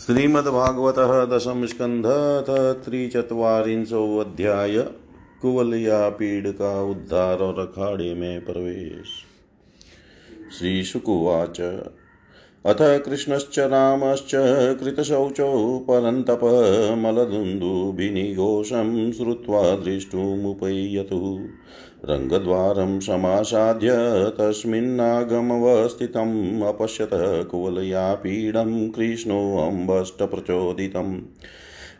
श्रीमद्भागवतः दशम स्कंध त्रिचत्वारिंशोऽध्याय कुवलिया पीड़ का उद्धार और अखाड़े में प्रवेश। श्रीशुकुवाच अथ कृष्णश्च रामश्च कृतशौचौ परन्तपमलदुन्दुभिनिघोषं श्रुत्वा द्रष्टुमुपैयतु। रङ्गद्वारं समासाद्य तस्मिन्नागमवस्थितम् अपश्यत कुवलयापीडं कृष्णोऽम्बष्टप्रचोदितम्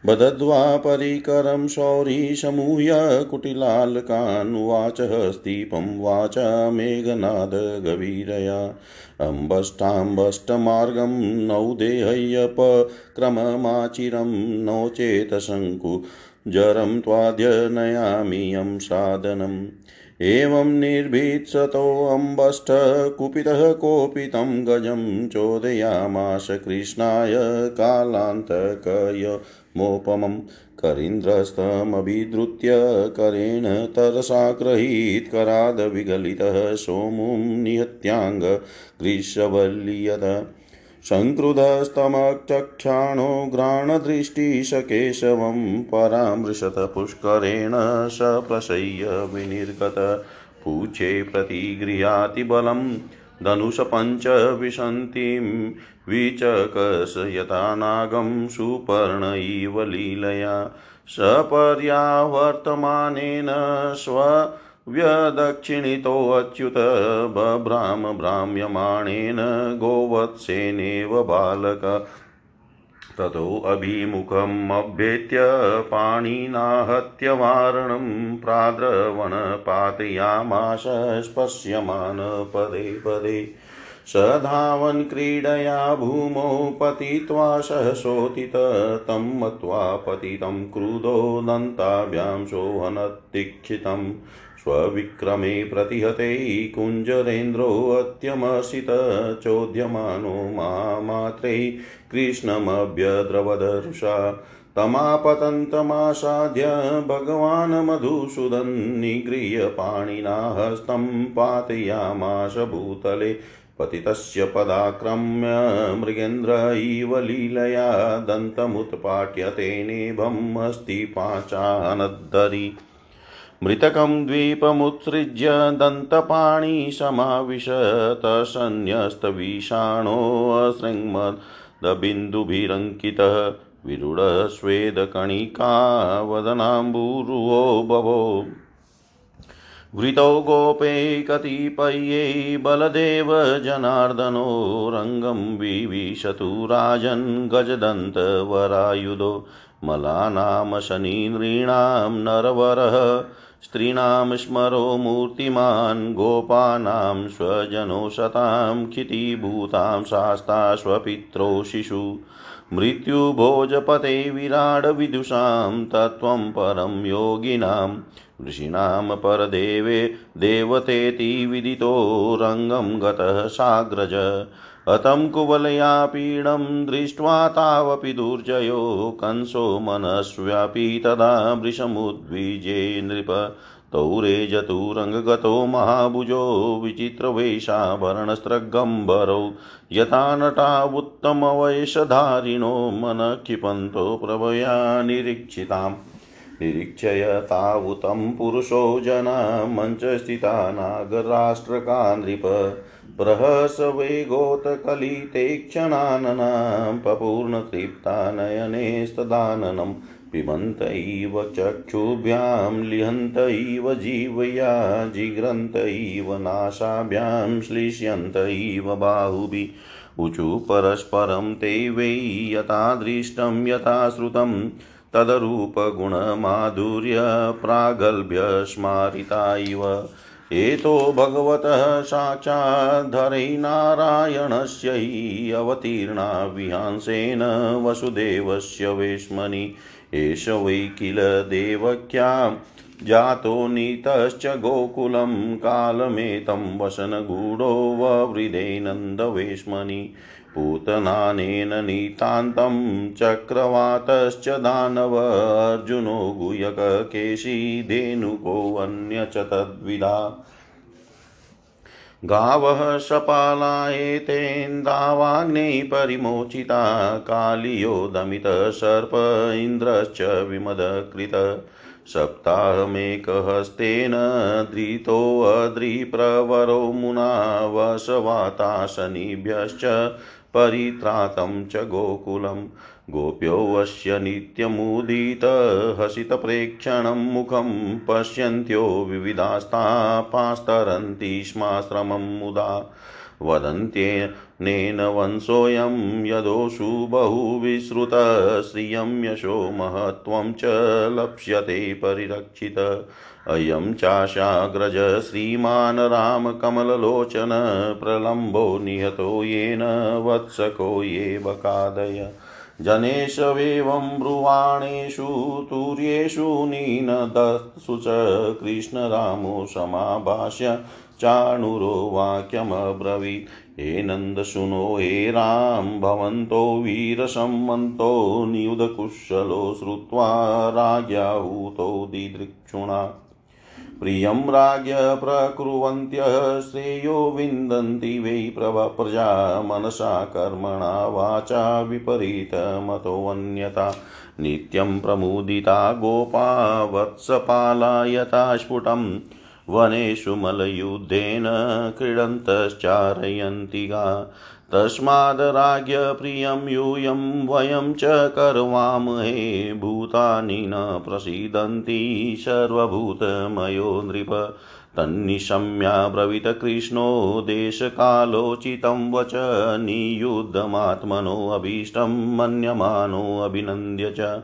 बदद्वा परिकरं शौरीशमूय कुटिलालकानुवाच स्तीपं वाच मेघनादगवीरया। अम्बष्टाम्बष्टमार्गं नौ देहय्यपक्रममाचिरं नो चेत् शङ्कु जरं त्वाद्य नयामियं साधनम्। एवं निर्भीत्सतोऽम्बष्ठकुपितः कोपितं गजं चोदयामाश कृष्णाय कालान्तकयमोपमं करीन्द्रस्तमभिद्रुत्य करेण तरसा गृहीत्करादविगलितः सोमुं निहत्याङ्गग्रीष्यवल्लीयत सङ्क्रुधस्तमचक्षाणो घ्राणदृष्टिशकेशवं परामृशत पुष्करेण सप्रशय्य विनिर्गत। पूच्छे प्रतिगृह्याति बलं धनुषपञ्चविशन्तीं विचकसयता नागं सुपर्ण इव लीलया सपर्यावर्तमानेन स्व बभ्राम भ्राम्यमाणेन गोवत्सेनेव बालक ततोऽभिमुखमभ्येत्य पाणिनाहत्य वारणं प्राद्रवणपातयामाश स्पश्यमान पदे। पदे स धावन् क्रीडया भूमौ पतित्वा सहसोतित तं मत्वा पतितं क्रुधो दन्ताभ्यां सोहनत्तीक्षितम् स्वविक्रमे प्रतिहते कुञ्जरेन्द्रोऽत्यमसित चोद्यमानो मात्रे कृष्णमभ्यद्रवदर्षा तमापतन्तमासाद्य भगवान् मधुसूदन् निगृह्य पाणिना हस्तं पातयामाश भूतले पतितस्य पदाक्रम्य मृगेन्द्र इव लीलया दन्तमुत्पाट्य तेनेभम् अस्ति पाचानद्धरी मृतकं द्वीपमुत्सृज्य दन्तपाणिसमाविशतसन्न्यस्तविषाणोऽसृङ्मदबिन्दुभिरङ्कितः विरूढस्वेदकणिका वदनाम्बुरुहो बभो घृतौ गोपे कतिपये बलदेव जनार्दनो रङ्गं विविशतु राजन् गजदन्तवरायुधो मलानां शनीनॄणां नरवरः स्त्रीणां स्मरो मूर्तिमान्, गोपानां स्वजनो शतां क्षितीभूतां शास्ताश्वपित्रो शिशु। मृत्युभोजपते विराडविदुषां, तत्त्वं परं योगिनां। ऋषीणां परदेवे, देवतेति विदितो रङ्गं गतः साग्रज। हतं कुवलया पीडं दृष्ट्वा तावपि दुर्जयो कंसो मनस्व्यापी तदा वृषमुद्विजे नृप तौरेजतुरङ्गगतो महाभुजो विचित्रवेषाभरणस्त्रगम्बरौ यथा नटावुत्तमवेषधारिणो मनक्षिपन्तो प्रभया निरीक्षिताम्। निरीक्षय तावुतं पुरुषो जना मञ्चस्थिता नागराष्ट्रका नृप बृहस्वेगोत्कलितेक्षणाननां पपूर्णतृप्तानयनेस्तदाननं पिबन्त इव चक्षुभ्यां लिहन्त इव जीवया जिघ्रन्त इव नासाभ्यां श्लिष्यन्त इव बाहुभिः ऊचु परस्परं ते वै यथा दृष्टं यथा श्रुतं तदरूपगुणमाधुर्यप्रागल्भ्यस्मारिता इव एतो भगवतः साक्षाद्धरैनारायणस्य हि अवतीर्णा विहांसेन वसुदेवस्य वेश्मनि। एष वै किल देवक्यां जातो नीतश्च गोकुलं कालमेतं वसनगूढो ववृदे नन्दवेश्मनि पूतनानेन नीतान्तं चक्रवातश्च दानव अर्जुनो गुयककेशी धेनुकोऽन्य च तद्विधा गावः सपालायेतेन्दावाग्ने परिमोचिता, कालियो दमितः सर्प इन्द्रश्च विमदकृत। सप्ताहमेकहस्तेन धृतोऽद्रिप्रवरो मुना वशवाताशनिभ्यश्च परित्रातं च गोकुलं। गोप्योऽवश्य नित्यमुदितहसितप्रेक्षणं मुखं पश्यन्त्यो विविधास्तापास्तरन्ति स्माश्रमं मुदा। वदन्त्येनेन वंशोऽयं यदोषु बहुविश्रुतः श्रियं यशो महत्त्वं च लप्स्यते परिरक्षित। अयं चाशाग्रज श्रीमान् रामकमललोचन प्रलम्बो निहतो येन वत्सको ये बकादय जनेष्वेवं ब्रुवाणेषु, तुर्येषु नीनदत्सु च कृष्णरामो समाभाष्य। चाणुरो वाक्यमब्रवीत्। हे नन्दशुनो हे राम, भवन्तो वीरसम्मन्तो नियुधकुशलो श्रुत्वा राज्ञाहूतो दिदृक्षुणा। प्रियं राज्ञ प्रकुर्वन्त्यः, श्रेयो विन्दन्ति वै प्रजा, मनसा कर्मणा वाचा विपरीतमतोऽन्यता नित्यं प्रमुदिता गोपा, वत्सपालायता स्फुटम्। वनेषु मलयुद्धेन क्रीडन्तश्चारयन्ति गा। तस्माद् प्रियं यूयं वयं च कर्वामहे भूतानि न प्रसीदन्ति सर्वभूतमयो नृप। तन्निशम्या कृष्णो देशकालोचितं वच नियुद्धमात्मनोऽभीष्टं मन्यमानोऽभिनन्द्य च।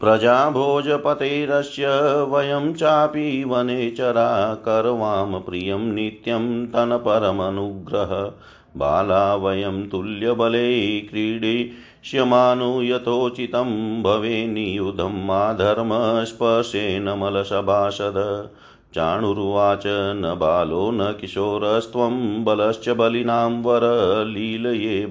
प्रजाभोजपतेरस्य वयं चापि वनेचरा करवाम प्रियं नित्यं तनपरमनुग्रह। बाला वयं तुल्यबले क्रीडिष्यमानो यथोचितं भवेन्नियुधं माधर्मस्पर्शेन मलसभासद। चाणुरुवाच न बालो न किशोरस्त्वं बलश्च बलिनां वर लीलये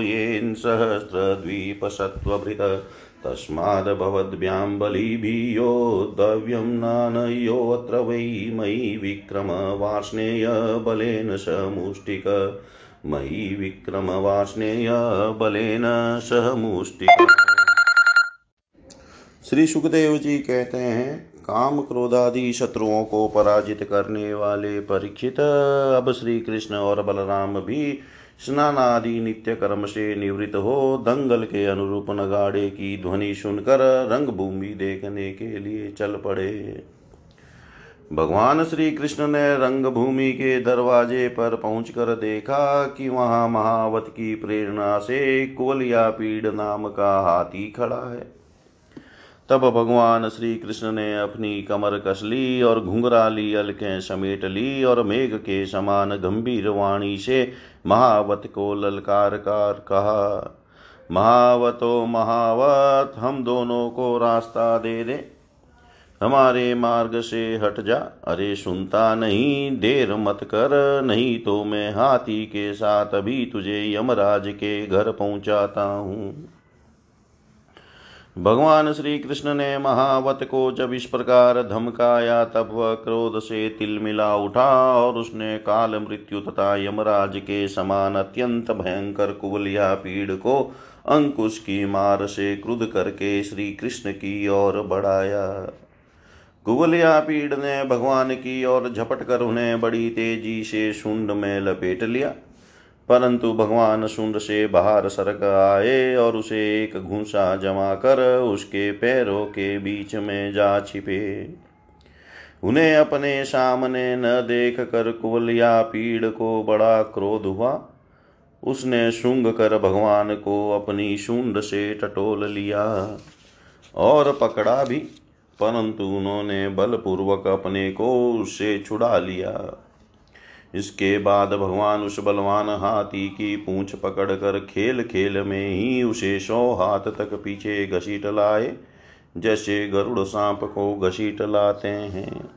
येन सहस्रद्वीपसत्त्वभृत। तस्माद्भवद्भ्यां बलिभियोद्धव्यं नानयोऽत्र वै मयि विक्रमवार्ष्णेयबलेन स मुष्टिक। मयि विक्रमवार्ष्णेयबलेन सह मुष्टिक। श्री सुखदेव जी कहते हैं, काम क्रोधादि शत्रुओं को पराजित करने वाले परीक्षित अब श्री कृष्ण और बलराम भी स्नान आदि नित्य कर्म से निवृत्त हो, दंगल के अनुरूप नगाड़े की ध्वनि सुनकर रंग भूमि देखने के लिए चल पड़े। भगवान श्री कृष्ण ने रंग भूमि के दरवाजे पर पहुंचकर देखा कि वहाँ महावत की प्रेरणा से कोलिया पीड़ नाम का हाथी खड़ा है। तब भगवान श्री कृष्ण ने अपनी कमर कस ली और घुंघराली अलकें समेट ली और मेघ के समान गंभीर वाणी से महावत को ललकार कार कहा, महावतो, महावत, हम दोनों को रास्ता दे दे। हमारे मार्ग से हट जा। अरे, सुनता नहीं, देर मत कर। नहीं तो मैं हाथी के साथ अभी तुझे यमराज के घर पहुंचाता हूँ। भगवान श्री कृष्ण ने महावत को जब इस प्रकार धमकाया, तब वह क्रोध से तिलमिला उठा और उसने काल मृत्यु तथा यमराज के समान अत्यंत भयंकर कुवलिया पीड़ को अंकुश की मार से क्रुद्ध करके श्री कृष्ण की ओर बढ़ाया। कुवलिया पीड़ ने भगवान की ओर झपट कर उन्हें बड़ी तेज़ी से शुंड में लपेट लिया। परंतु भगवान शुंड से बाहर सरक आए और उसे एक घूसा जमा कर उसके पैरों के बीच में जा छिपे। उन्हें अपने सामने न देख कर कुवलिया पीड़ को बड़ा क्रोध हुआ। उसने शुंग कर भगवान को अपनी शुंड से टटोल लिया और पकड़ा भी, परंतु उन्होंने बलपूर्वक अपने को उससे छुड़ा लिया। इसके बाद भगवान उस बलवान हाथी की पूंछ पकड़कर खेल खेल में ही उसे सौ हाथ तक पीछे घसीट लाए, जैसे गरुड़ सांप को घसीट लाते हैं।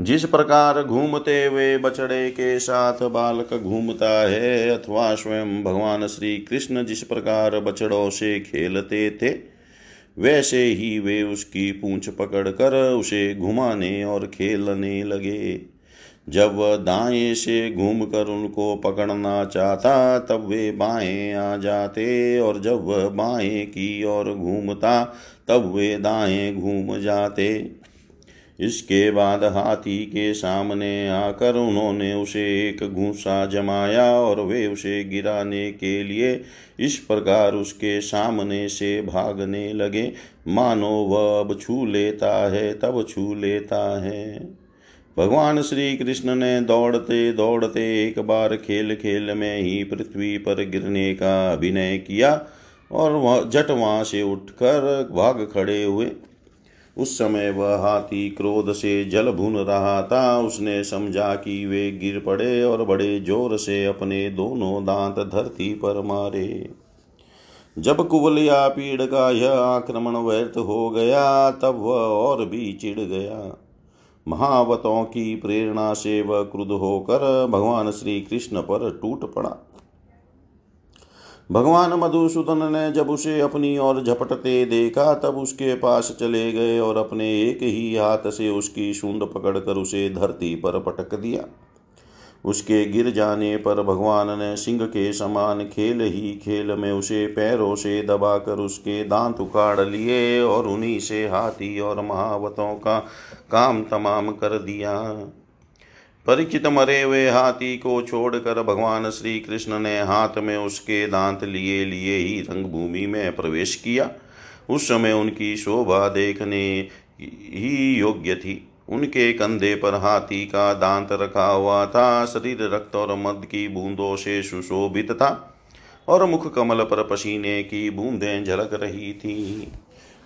जिस प्रकार घूमते हुए बछड़े के साथ बालक घूमता है, अथवा स्वयं भगवान श्री कृष्ण जिस प्रकार बछड़ों से खेलते थे, वैसे ही वे उसकी पूंछ पकड़कर उसे घुमाने और खेलने लगे। जब वह दाएँ से घूम कर उनको पकड़ना चाहता, तब वे बाएँ आ जाते और जब वह बाएँ की ओर घूमता, तब वे दाएँ घूम जाते। इसके बाद हाथी के सामने आकर उन्होंने उसे एक घूसा जमाया और वे उसे गिराने के लिए इस प्रकार उसके सामने से भागने लगे। मानो वह अब छू लेता है, तब छू लेता है। भगवान श्री कृष्ण ने दौड़ते दौड़ते एक बार खेल खेल में ही पृथ्वी पर गिरने का अभिनय किया और वह जट वहाँ से उठकर भाग खड़े हुए। उस समय वह हाथी क्रोध से जल भून रहा था। उसने समझा कि वे गिर पड़े और बड़े ज़ोर से अपने दोनों दांत धरती पर मारे। जब कुवलिया पीड़ का यह आक्रमण व्यर्थ हो गया, तब वह और भी चिढ़ गया। महावतों की प्रेरणा से वह क्रुद्ध होकर भगवान श्री कृष्ण पर टूट पड़ा। भगवान मधुसूदन ने जब उसे अपनी ओर झपटते देखा, तब उसके पास चले गए और अपने एक ही हाथ से उसकी सूंड पकड़कर उसे धरती पर पटक दिया। उसके गिर जाने पर भगवान ने सिंह के समान खेल ही खेल में उसे पैरों से दबाकर उसके दांत उखाड़ लिए और उन्हीं से हाथी और महावतों का काम तमाम कर दिया। परिचित मरे हुए हाथी को छोड़कर भगवान श्री कृष्ण ने हाथ में उसके दांत लिए लिए ही रंगभूमि में प्रवेश किया। उस समय उनकी शोभा देखने ही योग्य थी। उनके कंधे पर हाथी का दांत रखा हुआ था। शरीर, रक्त और मद की बूंदों से सुशोभित था और मुख कमल पर पसीने की बूंदें झलक रही थी।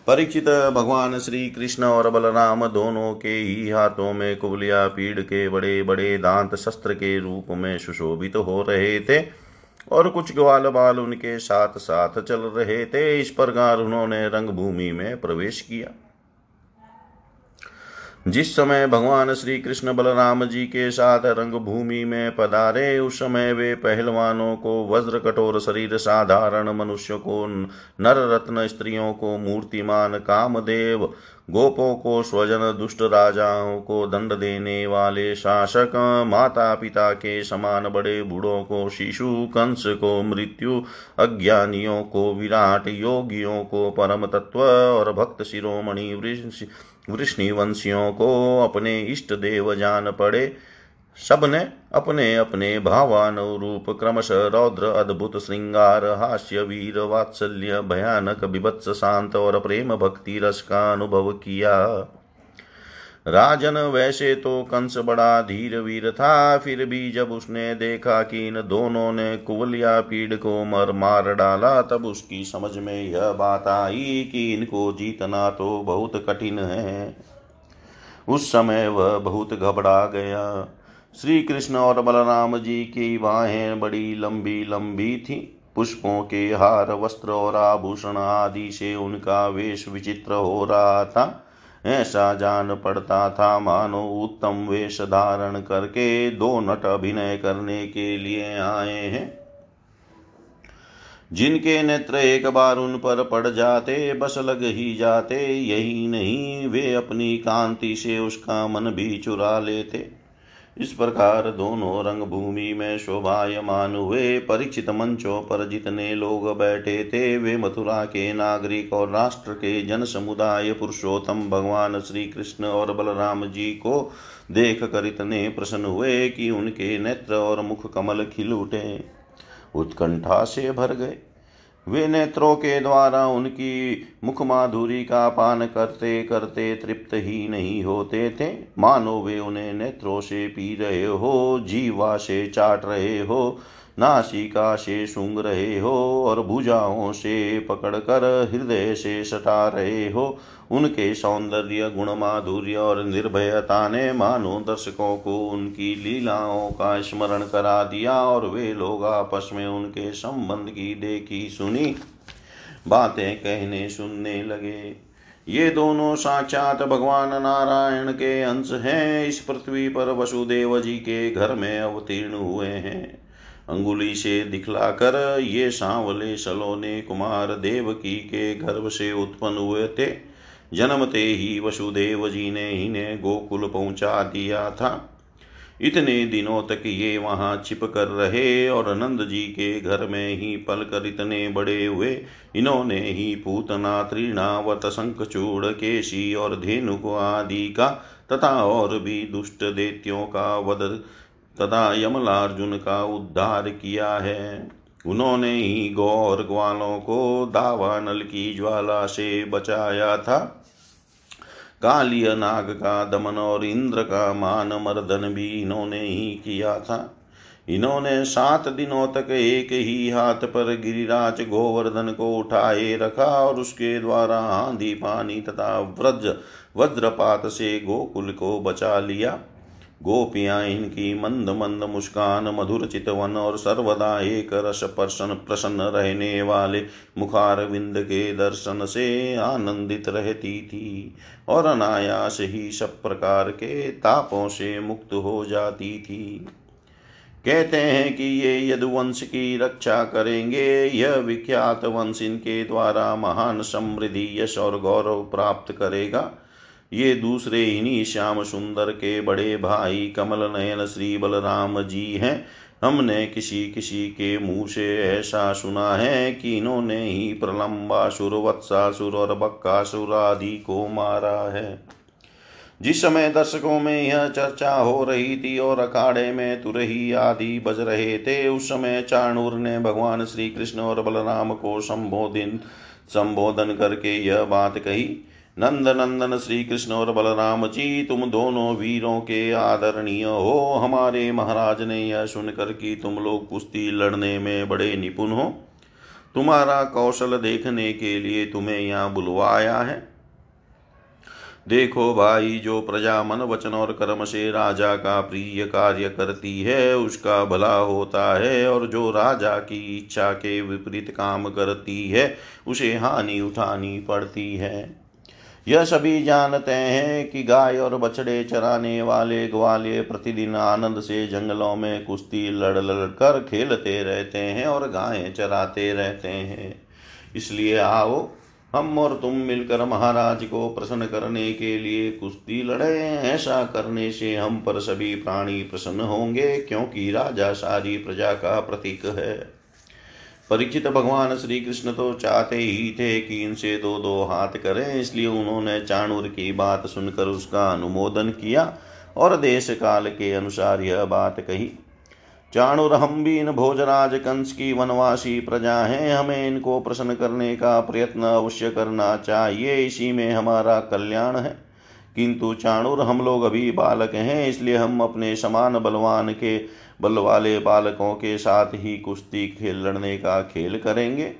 परीक्षित भगवान श्री कृष्ण और बलराम दोनों के ही हाथों में कुबलिया पीड़ के बड़े बड़े दांत शस्त्र के रूप में सुशोभित हो रहे थे और कुछ ग्वाल बाल उनके साथ साथ चल रहे थे। इस प्रकार उन्होंने रंगभूमि में प्रवेश किया। जिस समय भगवान श्री कृष्ण बलराम जी के साथ रंग भूमि में पधारे, उस समय वे पहलवानों को वज्र कठोर शरीर, साधारण मनुष्य को नर रत्न स्त्रियों को मूर्तिमान कामदेव, गोपों को स्वजन दुष्ट राजाओं को दंड देने वाले शासक माता पिता के समान बड़े बूढ़ों को, शिशु, कंस को, मृत्यु अज्ञानियों को, विराट योगियों को, परम तत्व और भक्त शिरोमणि वृष्णिवंशियों को अपने इष्ट देव जान पड़े। सबने अपने अपने भावानुरूप क्रमश रौद्र, अद्भुत श्रृंगार, हास्य, वीर, वात्सल्य, भयानक विभत्स शांत और प्रेम भक्ति रस का अनुभव किया। राजन वैसे तो कंस बड़ा धीर वीर था, फिर भी जब उसने देखा कि इन दोनों ने कुवलिया पीड़ को मर मार डाला, तब उसकी समझ में यह बात आई कि इनको जीतना तो बहुत कठिन है। उस समय वह बहुत घबरा गया। श्री कृष्ण और बलराम जी की बाहें बड़ी लंबी लंबी थी। पुष्पों के हार, वस्त्र और आभूषण आदि से उनका वेश विचित्र हो रहा था। ऐसा जान पड़ता था मानो उत्तम वेश धारण करके दो नट अभिनय करने के लिए आए हैं। जिनके नेत्र एक बार उन पर पड़ जाते, बस लग ही जाते, यही नहीं, वे अपनी कांति से उसका मन भी चुरा लेते। इस प्रकार दोनों रंग भूमि में शोभायमान हुए परीक्षित मंचों पर जितने लोग बैठे थे, वे मथुरा के नागरिक और राष्ट्र के जन समुदाय पुरुषोत्तम भगवान श्री कृष्ण और बलराम जी को देख कर इतने प्रसन्न हुए कि उनके नेत्र और मुख कमल खिल उठे। उत्कंठा से भर गए। वे नेत्रों के द्वारा उनकी मुखमाधुरी का पान करते करते तृप्त ही नहीं होते थे। मानो वे उन्हें नेत्रों से पी रहे हो, जीवा से चाट रहे हो। नासिका से सूंघ रहे हो और भुजाओं से पकड़कर हृदय से सटा रहे हो। उनके सौंदर्य गुण माधुर्य और निर्भयता ने मानो दर्शकों को उनकी लीलाओं का स्मरण करा दिया और वे लोग आपस में उनके संबंध की देखी सुनी। बातें कहने सुनने लगे। ये दोनों साक्षात भगवान नारायण के अंश हैं। इस पृथ्वी पर वसुदेव जी के घर में अवतीर्ण हुए हैं। अंगुली से दिखलाकर ये सांवले सलोने कुमार देवकी के गर्भ से उत्पन्न हुए थे। जन्मते ही वसुदेव जी ने इन्हें गोकुल पहुँचा दिया था। इतने दिनों तक ये वहाँ छिप कर रहे और नंद जी के घर में ही पल कर इतने बड़े हुए। इन्होंने ही पूतना, त्रिणावत, शंखचूड़ केशी और धेनुक आदि का तथा और भी दुष्ट देत्यों का वध तथा यमलार्जुन का उद्धार किया है। उन्होंने ही गौर ग्वालों को दावानल की ज्वाला से बचाया था। कालिय नाग का दमन और इंद्र का मान मर्दन भी इन्होंने ही किया था। इन्होंने सात दिनों तक एक ही हाथ पर गिरिराज गोवर्धन को उठाए रखा और उसके द्वारा आंधी पानी तथा व्रज, वज्रपात से गोकुल को बचा लिया। गोपियाँ इनकी मंद मंद मुस्कान मधुर चितवन और सर्वदा एक रस प्रसन्न प्रसन्न रहने वाले मुखार विंद के दर्शन से आनंदित रहती थी और अनायास ही सब प्रकार के तापों से मुक्त हो जाती थी। कहते हैं कि ये यदुवंश की रक्षा करेंगे। यह विख्यात वंश इनके द्वारा महान समृद्धि, यश और गौरव प्राप्त करेगा। ये दूसरे इन्हीं श्याम सुंदर के बड़े भाई कमल नयन श्री बलराम जी हैं। हमने किसी किसी के मुँह से ऐसा सुना है कि इन्होंने ही प्रलंबासुर वत्सासुर और बक्कासुर आदि को मारा है। जिस समय दर्शकों में यह चर्चा हो रही थी और अखाड़े में तुरही आदि बज रहे थे, उस समय चाणूर ने भगवान श्री कृष्ण और बलराम को संबोधित संबोधन करके यह बात कही नंद नंदन श्री कृष्ण और बलराम जी, तुम दोनों वीरों के आदरणीय हो। हमारे महाराज ने यह सुनकर कि तुम लोग कुश्ती लड़ने में बड़े निपुण हो। तुम्हारा कौशल देखने के लिए तुम्हें यहाँ बुलवाया है। देखो भाई, जो प्रजा मन, वचन और कर्म से राजा का प्रिय कार्य करती है, उसका भला होता है और जो राजा की इच्छा के विपरीत काम करती है, उसे हानि उठानी पड़ती है। यह सभी जानते हैं कि गाय और बछड़े चराने वाले ग्वाले प्रतिदिन आनंद से जंगलों में कुश्ती लड़ लड़ कर खेलते रहते हैं और गायें चराते रहते हैं। इसलिए आओ, हम और तुम मिलकर महाराज को प्रसन्न करने के लिए कुश्ती लड़े। ऐसा करने से हम पर सभी प्राणी प्रसन्न होंगे, क्योंकि राजा सारी प्रजा का प्रतीक है। परीक्षित भगवान श्री कृष्ण तो चाहते ही थे कि इनसे दो दो हाथ करें, इसलिए उन्होंने चाणूर की बात सुनकर उसका अनुमोदन किया और देश काल के अनुसार यह बात कही। चाणुर, हम भी इन भोजराज कंस की वनवासी प्रजा हैं, हमें इनको प्रसन्न करने का प्रयत्न अवश्य करना चाहिए, इसी में हमारा कल्याण है। किंतु चाणुर, हम लोग अभी बालक हैं, इसलिए हम अपने समान बलवान के बल वाले बालकों के साथ ही कुश्ती खेल लड़ने का खेल करेंगे।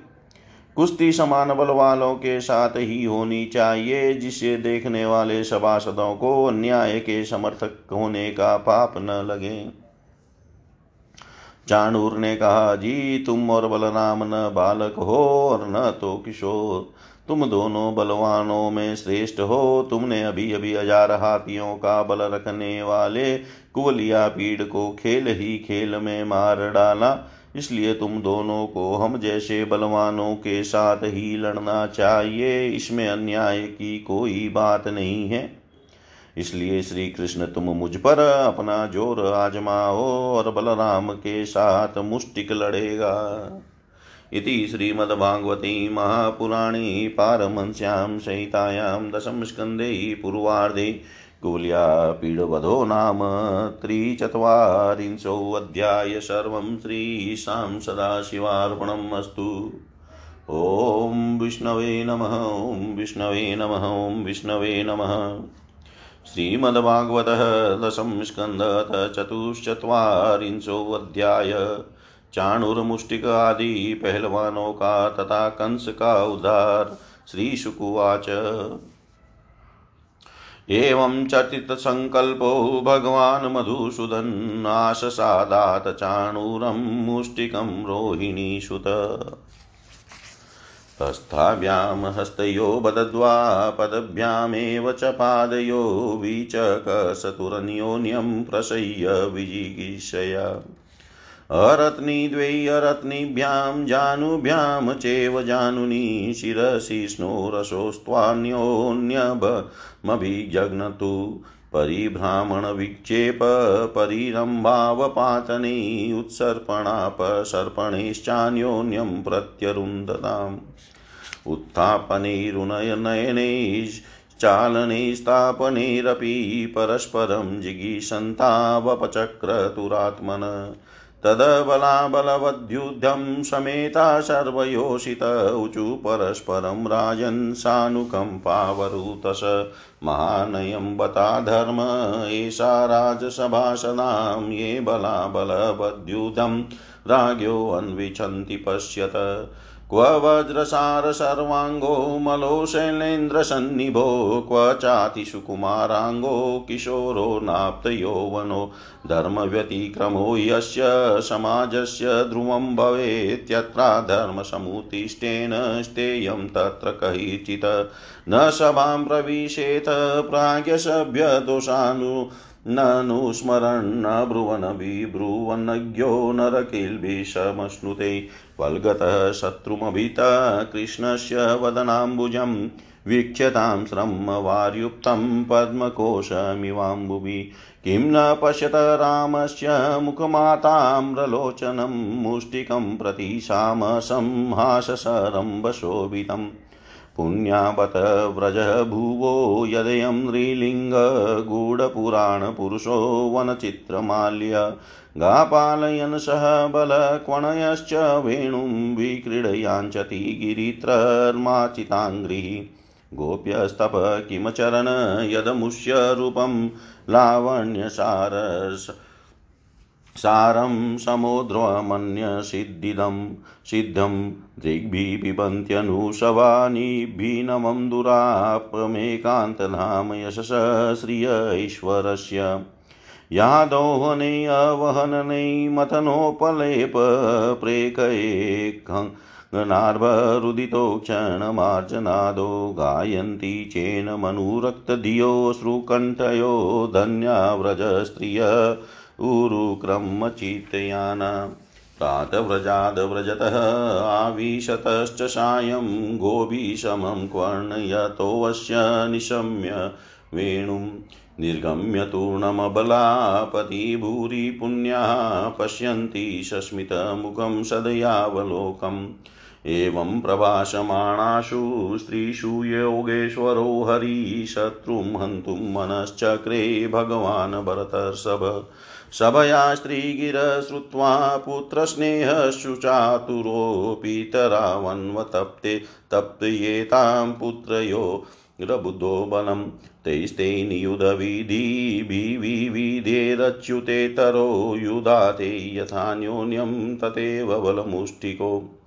कुश्ती समान बल वालों के साथ ही होनी चाहिए, जिसे देखने वाले सभासदों को न्याय के समर्थक होने का पाप न लगे। चाणूर ने कहा, जी, तुम और बलराम न बालक हो और न तो किशोर। तुम दोनों बलवानों में श्रेष्ठ हो। तुमने अभी अभी हज़ार हाथियों का बल रखने वाले कुवलिया पीड़ को खेल ही खेल में मार डाला। इसलिए तुम दोनों को हम जैसे बलवानों के साथ ही लड़ना चाहिए। इसमें अन्याय की कोई बात नहीं है। इसलिए श्री कृष्ण तुम मुझ पर अपना ज़ोर आजमाओ और बलराम के साथ मुष्टिक लड़ेगा। इति श्रीमद्भागवती महापुराणे पारमंस्यां सहितायां दशमस्कन्धे पूर्वार्धे कुल्यापीडवधो नाम त्रिचत्वारिंशोऽध्याय सर्वं श्रीशां सदाशिवार्पणम् अस्तु। ॐ विष्णवे नमः, ॐ विष्णवे नमः, ॐ विष्णवे नमः। श्रीमद्भागवतः दशं स्कन्धत चतुश्चत्वारिंशोऽध्याय चाणुर्मुष्टिक आदि पहलवानों का तथा कंस का उद्धार श्रीशुकुवाच। एवं चर्चितसङ्कल्पो भगवान् मधुसूदन् आशसादात् चाणूरं मुष्टिकं रोहिणीसुत। हस्ताभ्यां हस्तयो बदद्वा पदभ्यामेव च पादयो विचकसतुरन्योन्यं प्रसह्य विजिगीषया। अरत्नी द्वै अरत्नीभ्यां जानुभ्यां चैव जानुनी शिरसि स्नोरसोस्त्वान्योन्यभमभिजग्नतु परिभ्रामणविक्षेप परिरम्भावपातने उत्सर्पणापसर्पणैश्चान्योन्यं प्रत्यरुन्दताम् उत्थापनैरुनयनैश्चालनैस्तापनैरपि परस्परं जिगीषन्तावपचक्रतुरात्मन तदबलाबलवद्युद्धं समेता सर्वयोषित ऊचु परस्परं राजन् सानुकम्पावरुतस महानयं बता धर्म, एषा राजसभासदां ये बलाबलवद्युद्धं राज्ञोऽन्विच्छन्ति पश्यत। क्व वज्रसार सर्वाङ्गो मलो शैलेन्द्रसन्निभो क्व चातिसुकुमाराङ्गो किशोरो नाप्तयौवनो, धर्मव्यतिक्रमो यस्य समाजस्य ध्रुवं भवेत्यत्रा धर्मसमुत्तिष्ठेन स्तेयं तत्र कैचित् न सभां प्रविशेत, प्राज्ञसभ्यदोषानु ननुस्मरन्न ब्रुवन् बिब्रुवन्नज्ञो नरकिल्बिषमश्नुते। वल्गतः शत्रुमभितः कृष्णस्य वदनाम्बुजं वीक्ष्यतां श्रमवार्युक्तं पद्मकोशमिवाम्बुभि। किं न पश्यत रामस्य मुखमाताम्रलोचनं मुष्टिकं प्रति सामसंहाससरम्भशोभितम् पुण्यावत व्रजः भुवो यदयं नृलिङ्गगूढपुराणपुरुषो वनचित्रमाल्य गापालयन् सह बलक्वणयश्च वेणुं विक्रीडयाञ्चति गिरित्रर्माचिताङ्घ्रिः गोप्यस्तप किमचरन् यदमुष्यरूपं लावण्यसारस सारं समुद्रमन्यसिद्धिदं सिद्धं दृग्भिः पिबन्त्यनुशवानिभिनवं दुरापमेकान्तधाम यशस श्रिय ईश्वरस्य यादोहने अवहनने मतनोपलेप प्रेकैकङ्गनार्भरुदितो क्षणमार्जनादो गायन्ति चेन्मनुरक्तधियो श्रुकण्ठयो धन्या व्रजस्त्रिय उरुक्रमचितयाना प्रातव्रजाद्व्रजतः आविशतश्च सायं गोभीशमं क्वर्णयतोऽवश्य निशम्य वेणुं। निर्गम्य तूर्णमबलापति भूरि पुण्याः पश्यन्ति सस्मितमुखं सदयावलोकम्। एवं प्रभाषमाणासु स्त्रीषु योगेश्वरो हरि शत्रुं हन्तुं मनश्चक्रे भगवान् भरतर्षभ। सभया स्त्रीगिरश्रुत्वा पुत्रस्नेहशुचातुरो पितरावन्वतप्ते तप्येतां पुत्रयो रबुद्धो बलं तैस्ते नियुधविधिभिविधेरच्युतेतरो युधाते यथान्योन्यं तथैव बलमुष्टिको।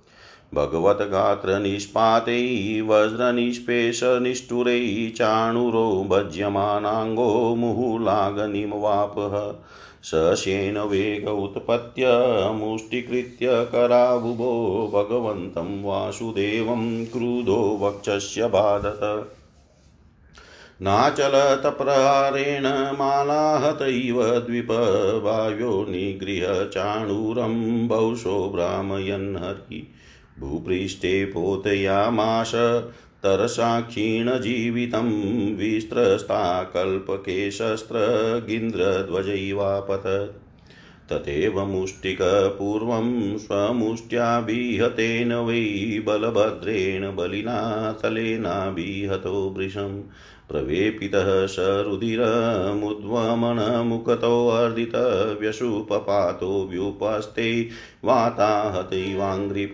भगवद्गात्रनिष्पातै वज्रनिष्पेषनिष्ठुरै चाणुरो भज्यमानाङ्गो मुहुलागनिमवापः। सशेन वेग उत्पत्य मुष्टिकृत्य कराबुभो भगवन्तं वासुदेवं क्रुधो वक्षस्य बाधत। नाचलतप्रहारेण मालाहत इव द्विपवायो निगृह्य चाणूरं बहुशो भ्रामयन् भूपृष्ठे पोतयामाश तरसाक्षीणजीवितं विस्त्रस्ताकल्पकेशस्त्रगिन्द्रध्वजैवापतत् तथैव मुष्टिकपूर्वं स्वमुष्ट्याभिहतेन वै बलभद्रेण बलिना तलेनाभिहतो वृषम्। प्रवेपितः स रुधिरमुद्वमनमुखतोऽर्दितव्यशुपपातो व्युपस्ते वाताहतैवाङ्घ्रिप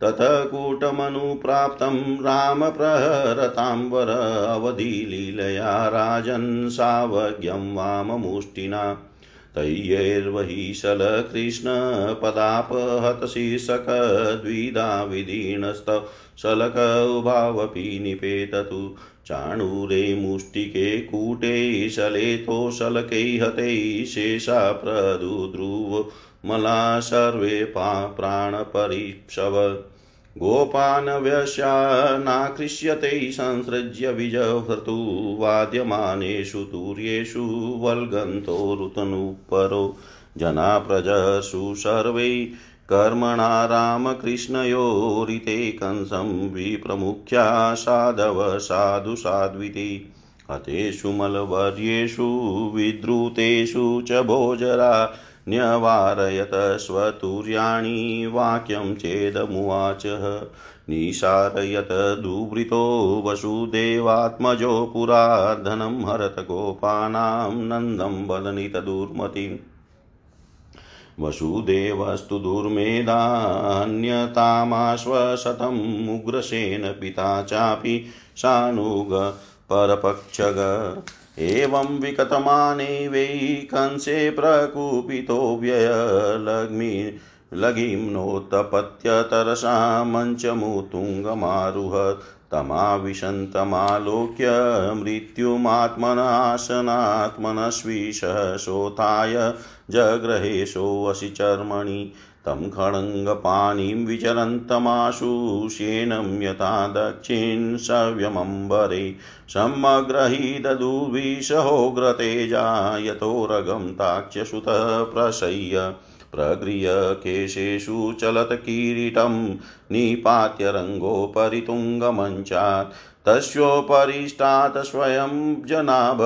ततः कूटमनुप्राप्तं रामप्रहरताम्बर अवधिलीलया राजन् सावज्ञं वाममुष्टिना। तय्यैर्वहि शलकृष्णपदापहतशीर्षकद्विधा विदीर्णस्तव शलक उभावपि निपेततु। चाणूरे मुष्टिके कूटे शलेतो शलकै हतै शेषा प्रदुद्रुवमला सर्वे पा प्राणपरीप्सव गोपानव्यस्यानाकृष्यते संसृज्य विजहृतु वाद्यमानेषु तूर्येषु वल्गन्तो रुतनुपरो जना प्रजसु सर्वै कर्मणा रामकृष्णयोरिते कंसं विप्रमुख्या साधव साधु साध्विति। हतेषु मलवर्येषु विद्रुतेषु च भोजरा न्यवारयत स्वतुर्याणि वाक्यं चेदमुवाच। निशारयत दुवृतो वसुदेवात्मजो पुरा धनं हरत गोपानां नन्दं वदनि तदुर्मतिम् वसुदेवस्तु दुर्मेधान्यतामाश्वशतम् उग्रसेन पिता चापि सानुग परपक्षग। एवं विकतमाने वै कंसे प्रकुपितो व्ययलग्मि लघिं नोत्तपत्यतरसा मञ्चमुत्तुङ्गमारुहत् तमाविशन्तमालोक्य मृत्युमात्मनाशनात्मनस्विषः शोथाय जग्रहेशोऽसि चर्मणि तं खड्गपाणिं विचरन्तमाशु शेनं यथा दक्षिणसव्यमम्बरे समग्रहीददुर्विषहोग्रतेजा यतोरगं ताक्ष्यसुतः प्रशय्य प्रगृह्य केशेषु चलत्किरीटं निपात्य रङ्गोपरि तुङ्गमञ्चात् तस्योपरिष्टात् स्वयं जनाभ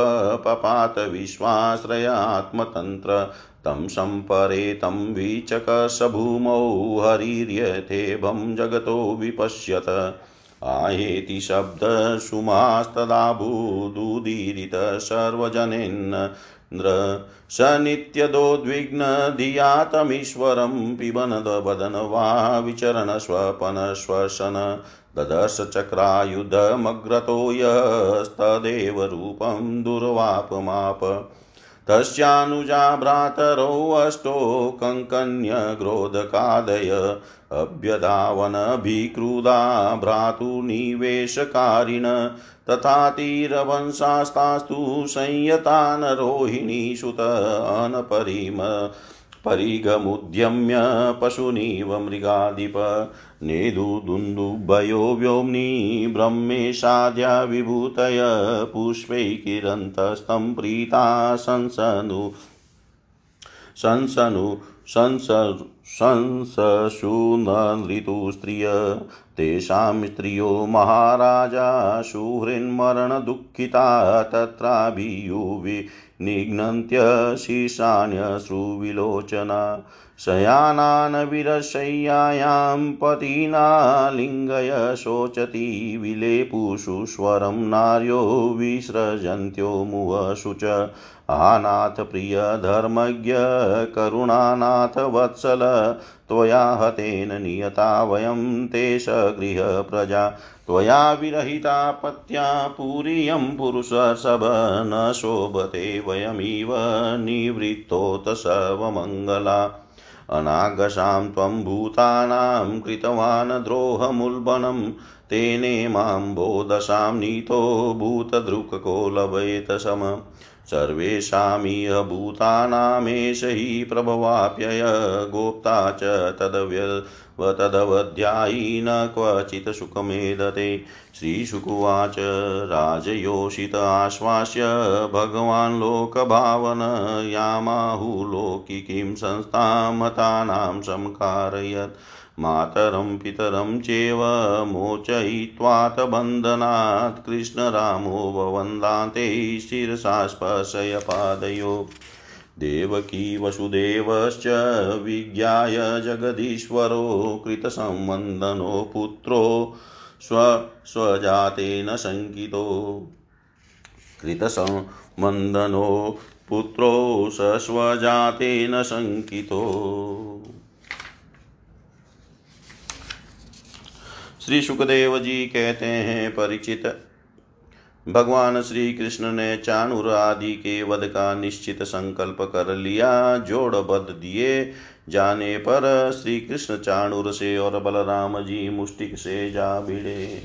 पपात विश्वाश्रयात्मतन्त्र तं सम्परेतं विचकसभूमौ हरिर्यथेभं जगतो विपश्यत। आहेति शब्दसुमास्तदाभूदुदीरित सर्वजनेन्द्र स नित्यदोद्विग्नधियातमीश्वरं पिबनदवदन वा विचरणस्वपनश्वसन ददर्श चक्रायुधमग्रतो यस्तदेव रूपं दुर्वापमाप। तस्यानुजा भ्रातरौ अष्टो कङ्कन्यग्रोधकादय अभ्यधावनभिक्रुदा भ्रातुनिवेशकारिण तथा तीरवंशास्तास्तु रोहिणी रोहिणीसुत अनपरिम। परिगमुद्यम्य पशुनिव मृगाधिप नेदुदुन्दुभयो व्योम्नि ब्रह्मेशाद्या विभूतय पुष्पै किरन्तस्तं प्रीता संसनु। संसनु संसशु न ऋतुस्त्रिय तेषां स्त्रियो महाराजा सुहृन्मरणदुःखिता तत्राभियुवि निघ्नन्त्यशीर्षाण्यश्रुविलोचना शयानान् विरशय्यायां पतिना लिङ्गय शोचति, विलेपुषु स्वरं नार्यो विसृजन्त्यो मुवशु च। आनाथ प्रियधर्मज्ञ करुणानाथ वत्सल, त्वया हतेन नियता वयं ते सगृहप्रजा त्वया विरहिता पत्या पूरियं पुरुषसभ न शोभते वयमिव निवृत्तोत सर्वमङ्गला। अनागसां त्वं भूतानां कृतवान् द्रोहमुल्बणं, तेने माँ बोधसां नीतो भूतदृक्को लभेत सम सर्वेषामिह भूतानामेष हि प्रभवाप्यय गोप्ता च तदव्य तदवध्यायी न क्वचित् सुखमेदते। श्रीशुकुवाच राजयोषित आश्वास्य, भगवान् लोकभावन यामाहुलोकिकीं संस्थां मतानां समकारयत्। मातरं पितरं चेव मोचयित्वात् बन्धनात् कृष्णरामो ववन्दान्ते शिरसा स्पर्शय पादयो। देवकी वसुदेवश्च विज्ञाय जगदीश्वरो कृतसम्बन्धनो पुत्रो स्व स्वजातेन शङ्कितो। कृतसम्बन्धनो पुत्रो स स्वजातेन शङ्कितो। श्री सुखदेव जी कहते हैं परिचित। भगवान श्री कृष्ण ने चाणुर आदि के वध का निश्चित संकल्प कर लिया, जोड़ बद दिए। जाने पर श्री कृष्ण चाणुर से और बलराम जी मुष्टिक से जा भिड़े।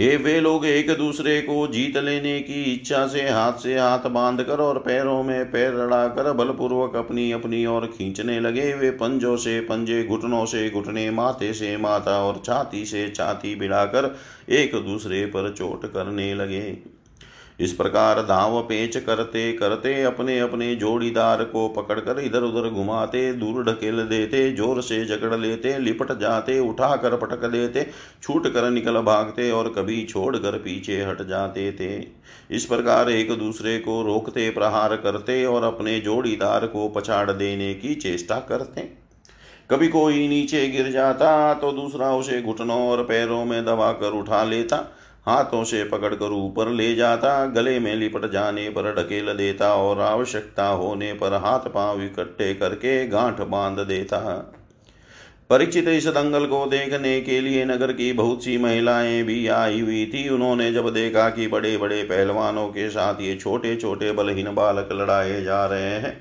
ये वे लोग एक दूसरे को जीत लेने की इच्छा से हाथ से हाथ बाँध कर और पैरों में पैर लड़ा कर बलपूर्वक अपनी अपनी ओर खींचने लगे। वे पंजों से पंजे, घुटनों से घुटने, माथे से माथा और छाती से छाती भिड़ाकर एक दूसरे पर चोट करने लगे। इस प्रकार दाव पेच करते करते अपने अपने जोड़ीदार को पकड़कर इधर उधर घुमाते, दूर ढकेल देते, ज़ोर से जकड़ लेते, लिपट जाते उठा कर पटक देते छूट कर निकल भागते और कभी छोड़ कर पीछे हट जाते थे। इस प्रकार एक दूसरे को रोकते, प्रहार करते और अपने जोड़ीदार को पछाड़ देने की चेष्टा करते। कभी कोई नीचे गिर जाता तो दूसरा उसे घुटनों और पैरों में दबाकर उठा लेता। हाथों से पकड़कर ऊपर ले जाता, गले में लिपट जाने पर ढकेल देता और आवश्यकता होने पर हाथ पाँव इकट्ठे करके गांठ बाँध देता। परीक्षित इस दंगल को देखने के लिए नगर की बहुत सी महिलाएँ भी आई हुई थी। उन्होंने जब देखा कि बड़े बड़े पहलवानों के साथ ये छोटे छोटे बलहीन बालक लड़ाए जा रहे हैं,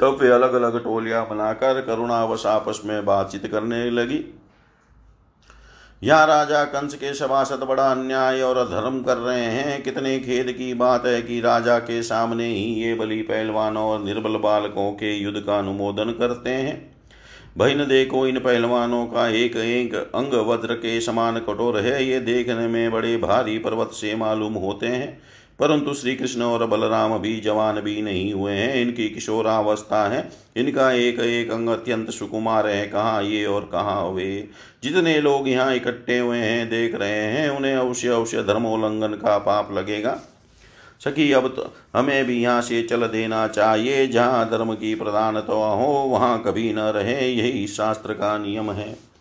तब वे अलग अलग टोलियाँ बनाकर करुणावश आपस में बातचीत करने लगी। यहाँ राजा कंस के सभासद बड़ा अन्याय और अधर्म कर रहे हैं। कितने खेद की बात है कि राजा के सामने ही ये बलि पहलवानों और निर्बल बालकों के युद्ध का अनुमोदन करते हैं। बहन देखो इन पहलवानों का एक एक अंग वज्र के समान कठोर है। ये देखने में बड़े भारी पर्वत से मालूम होते हैं। परंतु श्री कृष्ण और बलराम भी जवान भी नहीं हुए हैं। इनकी किशोरावस्था है। इनका एक एक अंग अत्यंत सुकुमार है। कहाँ ये और कहाँ वे? जितने लोग यहाँ इकट्ठे हुए हैं, देख रहे हैं, उन्हें अवश्य अवश्य धर्मोल्लंघन का पाप लगेगा। सखी, अब तो हमें भी यहाँ से चल देना चाहिए। जहाँ धर्म की प्रधानता हो, वहाँ कभी न रहे। यही शास्त्र का नियम है।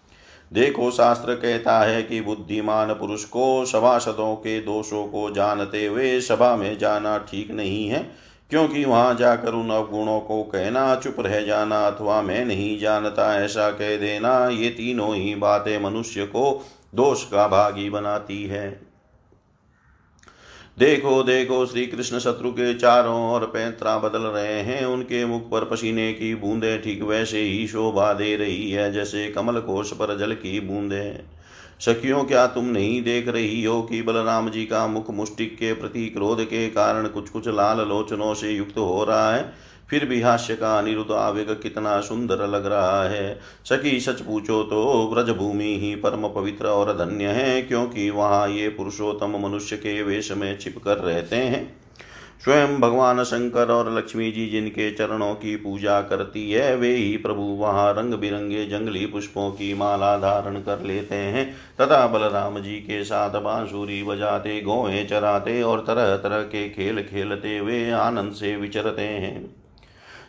देखो शास्त्र कहता है कि बुद्धिमान पुरुष को सभासदों के दोषों को जानते हुए सभा में जाना ठीक नहीं है, क्योंकि वहाँ जाकर उन अवगुणों को कहना, चुप रह जाना अथवा मैं नहीं जानता, ऐसा कह देना, ये तीनों ही बातें मनुष्य को दोष का भागी बनाती है। देखो देखो श्री कृष्ण शत्रु के चारों ओर पैंतरा बदल रहे हैं। उनके मुख पर पसीने की बूंदे ठीक वैसे ही शोभा दे रही है, जैसे कमल कोश पर जल की बूंदे। सखियों, क्या तुम नहीं देख रही हो कि बलराम जी का मुख मुस्टिक के प्रति क्रोध के कारण कुछ कुछ लाल लोचनों से युक्त हो रहा है? फिर भी हास्य का अनिरुद्ध आवेग कितना सुंदर लग रहा है। सखी, सच पूछो तो व्रज भूमि ही परम पवित्र और धन्य है, क्योंकि वहाँ ये पुरुषोत्तम मनुष्य के वेश में छिप कर रहते हैं। स्वयं भगवान शंकर और लक्ष्मी जी जिनके चरणों की पूजा करती है, वे ही प्रभु वहाँ रंग बिरंगे जंगली पुष्पों की माला धारण कर लेते हैं, तथा बलराम जी के साथ बांसुरी बजाते, गोए चराते और तरह तरह के खेल खेलते वे आनंद से विचरते हैं।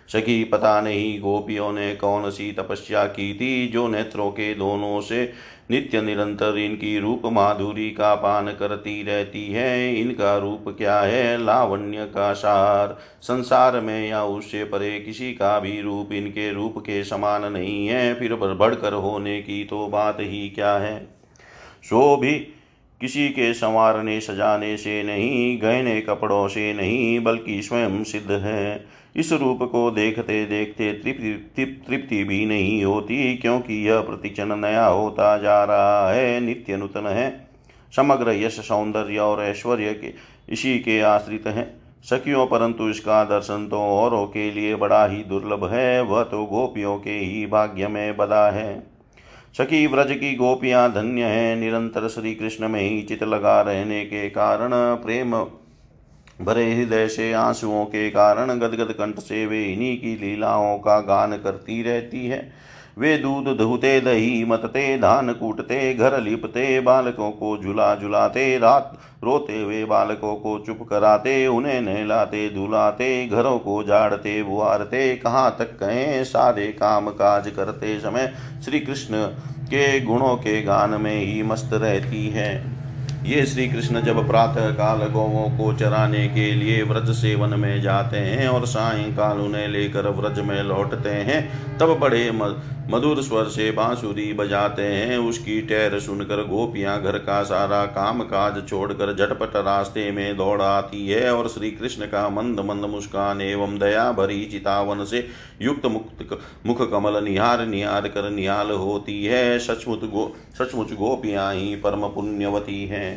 सखी, पता नहीं गोपियों ने कौन सी तपस्या की थी जो नेत्रों के दोनों से नित्य निरंतर इनकी रूप माधुरी का पान करती रहती है। इनका रूप क्या है? लावण्य का सार। संसार में या उससे परे किसी का भी रूप इनके रूप के समान नहीं है। फिर बढ़कर होने की तो बात ही क्या है? सो भी किसी के संवारने सजाने से नहीं, गहने कपड़ों से नहीं, बल्कि स्वयं सिद्ध है। इस रूप को देखते देखते तृप्ति तृप्ति भी नहीं होती, क्योंकि यह प्रतिक्षण नया होता जा रहा है, नित्य नूतन है। समग्र यश, सौंदर्य और ऐश्वर्य के, इसी के आश्रित है। सखियों, परंतु इसका दर्शन तो औरों के लिए बड़ा ही दुर्लभ है, वह तो गोपियों के ही भाग्य में बदा है। सखी व्रज की गोपियाँ धन्य है, निरंतर श्री कृष्ण में ही चित लगा रहने के कारण प्रेम भरे हृदय से आंसुओं के कारण गदगद कंठ से वे इन्हीं की लीलाओं का गान करती रहती है। वे दूध धुते, दही मतते, धान कूटते, घर लिपते, बालकों को झुला झुलाते, रात रोते हुए बालकों को चुप कराते, उन्हें नहलाते, धुलाते, घरों को झाड़ते बुआरते कहाँ तक कहें, सारे काम काज करते समय श्री कृष्ण के गुणों के गान में ही मस्त रहती है। ये श्री कृष्ण जब प्रातः काल गौवों को चराने के लिए व्रज सेवन में जाते हैं और सायंकाल उन्हें लेकर व्रज में लौटते हैं, तब बड़े मधुर स्वर से बांसुरी बजाते हैं। उसकी टैर सुनकर गोपियाँ घर का सारा काम काज छोड़कर झटपट रास्ते में दौड़ आती है और श्री कृष्ण का मंद मंद मुस्कान एवं दया भरी चितावन से युक्त मुक्त मुख कमल निहार निहार कर निहाल होती है। सचमुच गो, सचमुच गोपियाँ ही परम पुण्यवती हैं।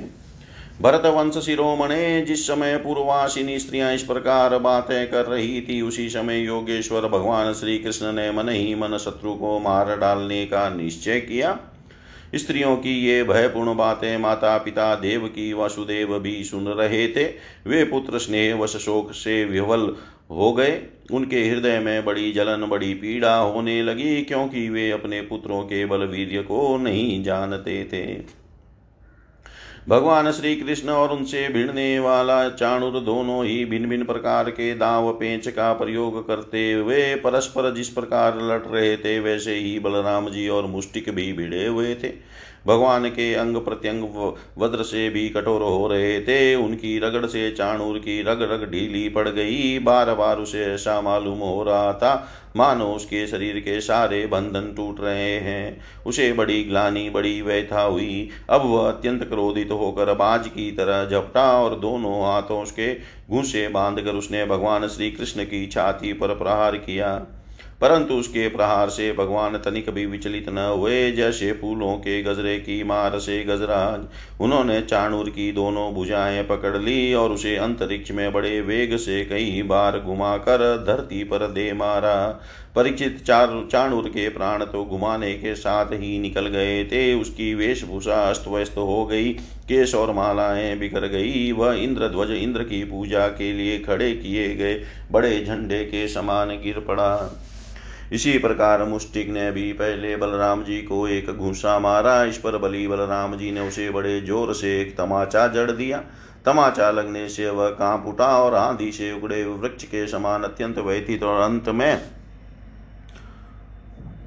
भरत वंश शिरोमणे जिस समय पूर्वासिनी स्त्रियाँ इस प्रकार बातें कर रही थी, उसी समय योगेश्वर भगवान श्री कृष्ण ने मन ही मन शत्रु को मार डालने का निश्चय किया। स्त्रियों की ये भयपूर्ण बातें माता पिता देव की वासुदेव भी सुन रहे थे। वे पुत्र स्नेह वश शोक से विवल हो गए। उनके हृदय में बड़ी जलन, बड़ी पीड़ा होने लगी, क्योंकि वे अपने पुत्रों के बल वीर्य को नहीं जानते थे। भगवान श्री कृष्ण और उनसे भिड़ने वाला चाणुर दोनों ही भिन्न भिन्न प्रकार के दाव पेंच का प्रयोग करते हुए, परस्पर जिस प्रकार लड़ रहे थे, वैसे ही बलराम जी और मुष्टिक भी भिड़े हुए थे। भगवान के अंग प्रत्यंग वज्र से भी कठोर हो रहे थे। उनकी रगड़ से चाणूर की रग रग ढीली पड़ गई। बार बार उसे ऐसा मालूम हो रहा था। मानो उसके शरीर के सारे बंधन टूट रहे हैं। उसे बड़ी ग्लानी, बड़ी व्यथा हुई। अब वह अत्यंत क्रोधित होकर बाज की तरह झपटा और दोनों हाथों उसके घूसे बांधकर उसने भगवान श्री कृष्ण की छाती पर प्रहार किया। परंतु उसके प्रहार से भगवान तनिक भी विचलित न हुए। जैसे फूलों के गजरे की मार से गजराज, उन्होंने चाणूर की दोनों भुजाएँ पकड़ ली और उसे अंतरिक्ष में बड़े वेग से कई बार घुमाकर धरती पर दे मारा। परिचित चार, चाणूर के प्राण तो घुमाने के साथ ही निकल गए थे। उसकी वेशभूषा अस्त व्यस्त हो गई, केश और मालाएँ बिखर गई। वह इंद्र ध्वज इंद्र की पूजा के लिए खड़े किए गए बड़े झंडे के समान गिर पड़ा। इसी प्रकार मुस्टिक ने भी पहले बलराम जी को एक घूसा मारा। इस पर बली बलराम जी ने उसे बड़े ज़ोर से एक तमाचा जड़ दिया। तमाचा लगने से वह काँप उठा और आंधी से उगड़े वृक्ष के समान अत्यंत व्यथित और अंत में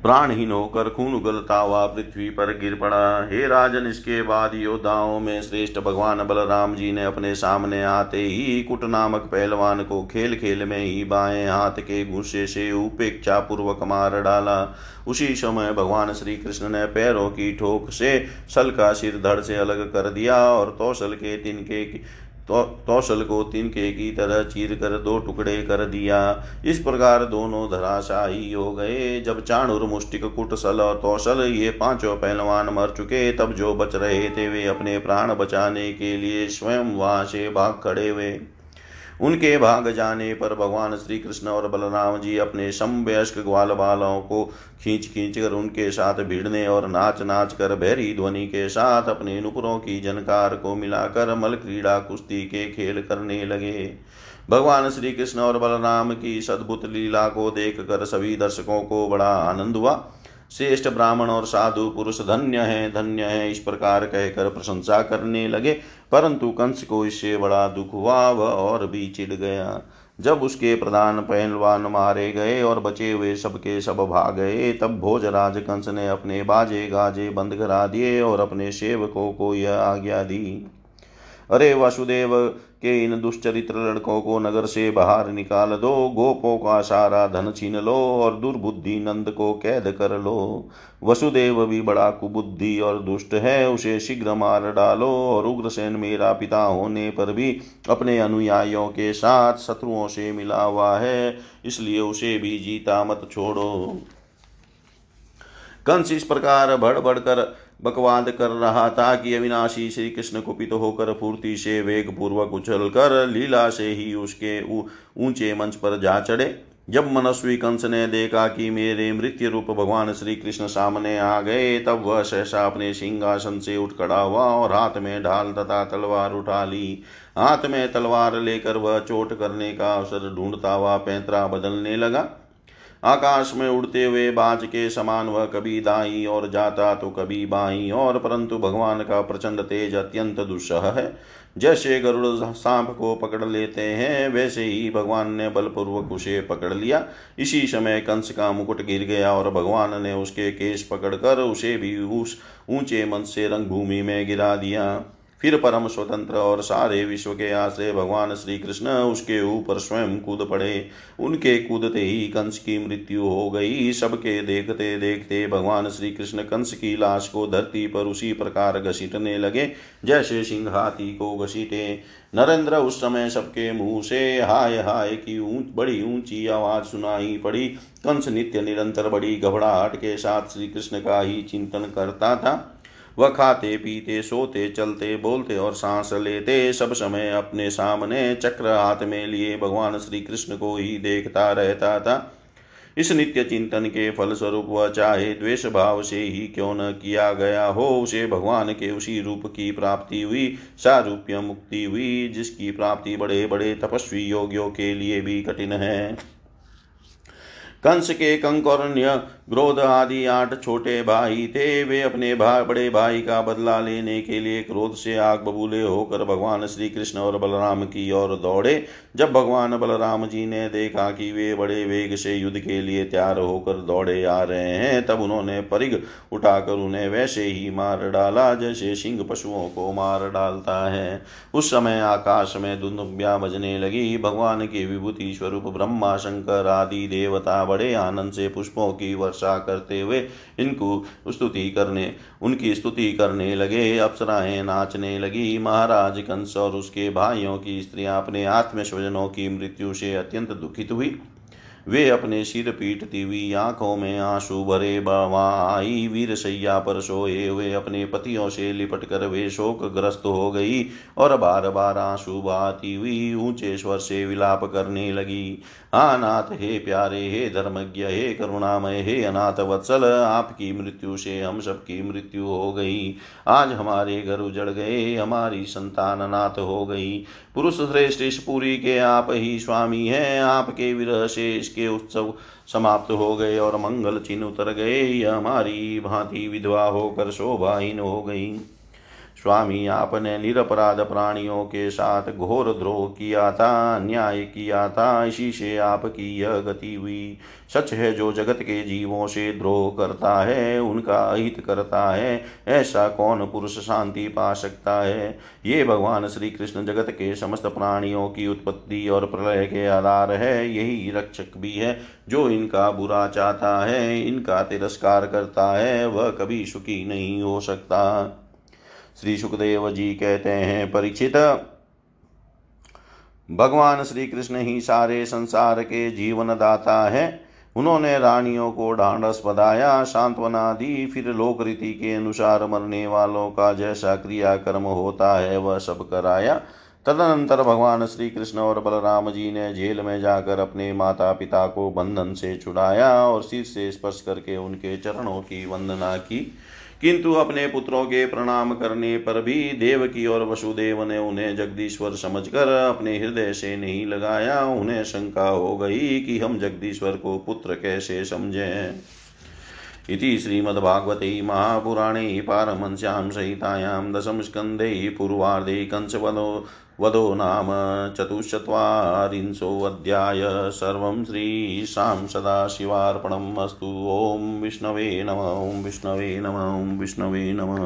प्राणहीन होकर खून उगलता हुआ पृथ्वी पर गिर पड़ा। हे राजन, इसके बाद योद्धाओं में श्रेष्ठ भगवान बलराम जी ने अपने सामने आते ही कुट नामक पहलवान को खेल खेल में ही बाएँ हाथ के गुस्से से उपेक्षा पूर्वक मार डाला। उसी समय भगवान श्री कृष्ण ने पैरों की ठोक से सल का सिर धड़ से अलग कर दिया और तौसल के तिनके तो को तिनके की तरह चीर कर दो टुकड़े कर दिया। इस प्रकार दोनों धराशाही हो गए। जब चाणुर, मुष्टिक, कुटसल और कौशल ये पाँचों पहलवान मर चुके, तब जो बच रहे थे, वे अपने प्राण बचाने के लिए स्वयं वहाँ से भाग खड़े हुए। उनके भाग जाने पर भगवान श्री कृष्ण और बलराम जी अपने समवयस्क ग्वाल बालों को खींच खींच कर उनके साथ भिड़ने और नाच नाच कर भैरी ध्वनि के साथ अपने नुपुरों की जनकार को मिलाकर मल क्रीड़ा कुश्ती के खेल करने लगे। भगवान श्री कृष्ण और बलराम की सद्भुत लीला को देख कर सभी दर्शकों को बड़ा आनंद हुआ। श्रेष्ठ ब्राह्मण और साधु पुरुष धन्य है धन्य है, इस प्रकार कहकर प्रशंसा करने लगे। परंतु कंस को इससे बड़ा दुख हुआ, वह और भी चिढ़ गया। जब उसके प्रधान पहलवान मारे गए और बचे हुए सबके सब भाग गए, तब भोजराज कंस ने अपने बाजे गाजे बंद करा दिए और अपने सेवकों को यह आज्ञा दी। अरे वासुदेव, के इन दुष्चरित्र लड़कों को नगर से बाहर निकाल दो, गोपों का सारा धन छीन लो और दुर्बुद्धि नंद को कैद कर लो। वसुदेव भी बड़ा कुबुद्धि और दुष्ट है, उसे शीघ्र मार डालो और उग्रसेन मेरा पिता होने पर भी अपने अनुयायियों के साथ शत्रुओं से मिला हुआ है, इसलिए उसे भी जीता मत छोड़ो। कंस इस प्रकार बढ़ कर बकवाद कर रहा था कि अविनाशी श्री कृष्ण कुपित होकर फूर्ति से वेग पूर्वक उछल कर लीला से ही उसके ऊँचे मंच पर जा चढ़े। जब मनस्वी कंस ने देखा कि मेरे मृत्यु रूप भगवान श्री कृष्ण सामने आ गए, तब वह सहसा अपने सिंहासन से उठ खड़ा हुआ और हाथ में ढाल तथा तलवार उठा ली। हाथ में तलवार लेकर वह चोट करने का अवसर ढूंढता हुआ पैंतरा बदलने लगा। आकाश में उड़ते हुए बाज के समान वह कभी दाई और जाता तो कभी बाई और परंतु भगवान का प्रचंड तेज अत्यंत दुस्सह है। जैसे गरुड़ सांप को पकड़ लेते हैं, वैसे ही भगवान ने बलपूर्वक उसे पकड़ लिया। इसी समय कंस का मुकुट गिर गया और भगवान ने उसके केश पकड़कर उसे भी उस ऊँचे मंच से रंगभूमि में गिरा दिया। फिर परम स्वतंत्र और सारे विश्व के आश्रय भगवान श्री कृष्ण उसके ऊपर स्वयं कूद पड़े। उनके कूदते ही कंस की मृत्यु हो गई। सबके देखते देखते भगवान श्री कृष्ण कंस की लाश को धरती पर उसी प्रकार घसीटने लगे, जैसे सिंह हाथी को घसीटे। नरेंद्र उस समय सबके मुँह से हाय हाय की ऊंच, बड़ी ऊँची आवाज़ सुनाई पड़ी। कंस नित्य निरंतर बड़ी घबराहट के साथ श्री कृष्ण का ही चिंतन करता था। वह खाते, पीते, सोते, चलते, बोलते और सांस लेते, सब समय अपने सामने चक्र हाथ में लिए भगवान श्री कृष्ण को ही देखता रहता था। इस नित्य चिंतन के फल स्वरूप वह चाहे द्वेष भाव से ही क्यों न किया गया हो, उसे भगवान के उसी रूप की प्राप्ति हुई, सारूप्य मुक्ति हुई, जिसकी प्राप्ति बड़े बड़े तपस्वी योगियों के लिए भी कठिन है। कंस के कंकौरण्य क्रोध आदि आठ छोटे भाई थे, वे अपने भाई बड़े भाई का बदला लेने के लिए क्रोध से आग बबूले होकर भगवान श्री कृष्ण और बलराम की ओर दौड़े। जब भगवान बलराम जी ने देखा कि वे बड़े वेग से युद्ध के लिए तैयार होकर दौड़े आ रहे हैं, तब उन्होंने परिग उठाकर उन्हें वैसे ही मार डाला, जैसे सिंह पशुओं को मार डालता है। उस समय आकाश में दुन्दुब्या बजने लगी। भगवान के विभूति स्वरूप ब्रह्मा, शंकर आदि देवता बड़े आनंद से पुष्पों की वर्षा करते हुए इनको स्तुति करने, उनकी स्तुति करने लगे, अप्सराएँ नाचने लगी। महाराज कंस और उसके भाइयों की स्त्रियाँ अपने आत्मस्वजनों की मृत्यु से अत्यंत दुखित हुई। वे अपने सिर पीटती हुई आँखों में आँसू भरे वहाँ आई। वीर सैया पर सोए हुए अपने पतियों से लिपट कर वे शोक ग्रस्त हो गई और बार बार आँसू बहाती हुई ऊँचे स्वर से विलाप करने लगी। अनाथ, हे प्यारे, हे धर्मज्ञ, हे करुणामय, हे अनाथ वत्सल, आपकी मृत्यु से हम सबकी मृत्यु हो गई। आज हमारे घर उजड़ गए, हमारी संतान अनाथ हो गई। पुरुष श्रेष्ठ इस पुरी के आप ही स्वामी हैं, आपके विरह से इसके उत्सव समाप्त हो गए और मंगल चिन्ह उतर गए। यह हमारी भांति विधवा होकर शोभाहीन हो गई। स्वामी आपने निरपराध प्राणियों के साथ घोर द्रोह किया था अन्याय किया था, इसी से आपकी यह गति हुई। सच है, जो जगत के जीवों से द्रोह करता है, उनका अहित करता है, ऐसा कौन पुरुष शांति पा सकता है? ये भगवान श्री कृष्ण जगत के समस्त प्राणियों की उत्पत्ति और प्रलय के आधार है। यही रक्षक भी है, जो इनका बुरा चाहता है, इनका तिरस्कार करता है, वह कभी सुखी नहीं हो सकता। श्री सुखदेव जी कहते हैं, परीक्षित। भगवान श्री कृष्ण ही सारे संसार के जीवन दाता है। उन्होंने रानियों को ढांढस बधाया सांत्वना दी फिर लोक रीति के अनुसार मरने वालों का जैसा क्रिया कर्म होता है, वह सब कराया। तदनंतर भगवान श्री कृष्ण और बलराम जी ने जेल में जाकर अपने माता पिता को बंधन से छुड़ाया और सिर से स्पर्श करके उनके चरणों की वंदना की। किंतु अपने पुत्रों के प्रणाम करने पर भी देव की और वसुदेव ने उन्हें जगदीश्वर समझकर अपने हृदय से नहीं लगाया। उन्हें शंका हो गई कि हम जगदीश्वर को पुत्र कैसे समझें। इति श्रीमद्भागवते महापुराणे पारमंस्यां सहितायां दशमस्कन्धे पूर्वार्धे कंसवनो वधो नाम चतुश्चत्वारिंशोऽध्याय सर्वं श्रीशां सदाशिवार्पणम् अस्तु। ॐ विष्णवे नम विष्णवे नम विष्णवे नमः।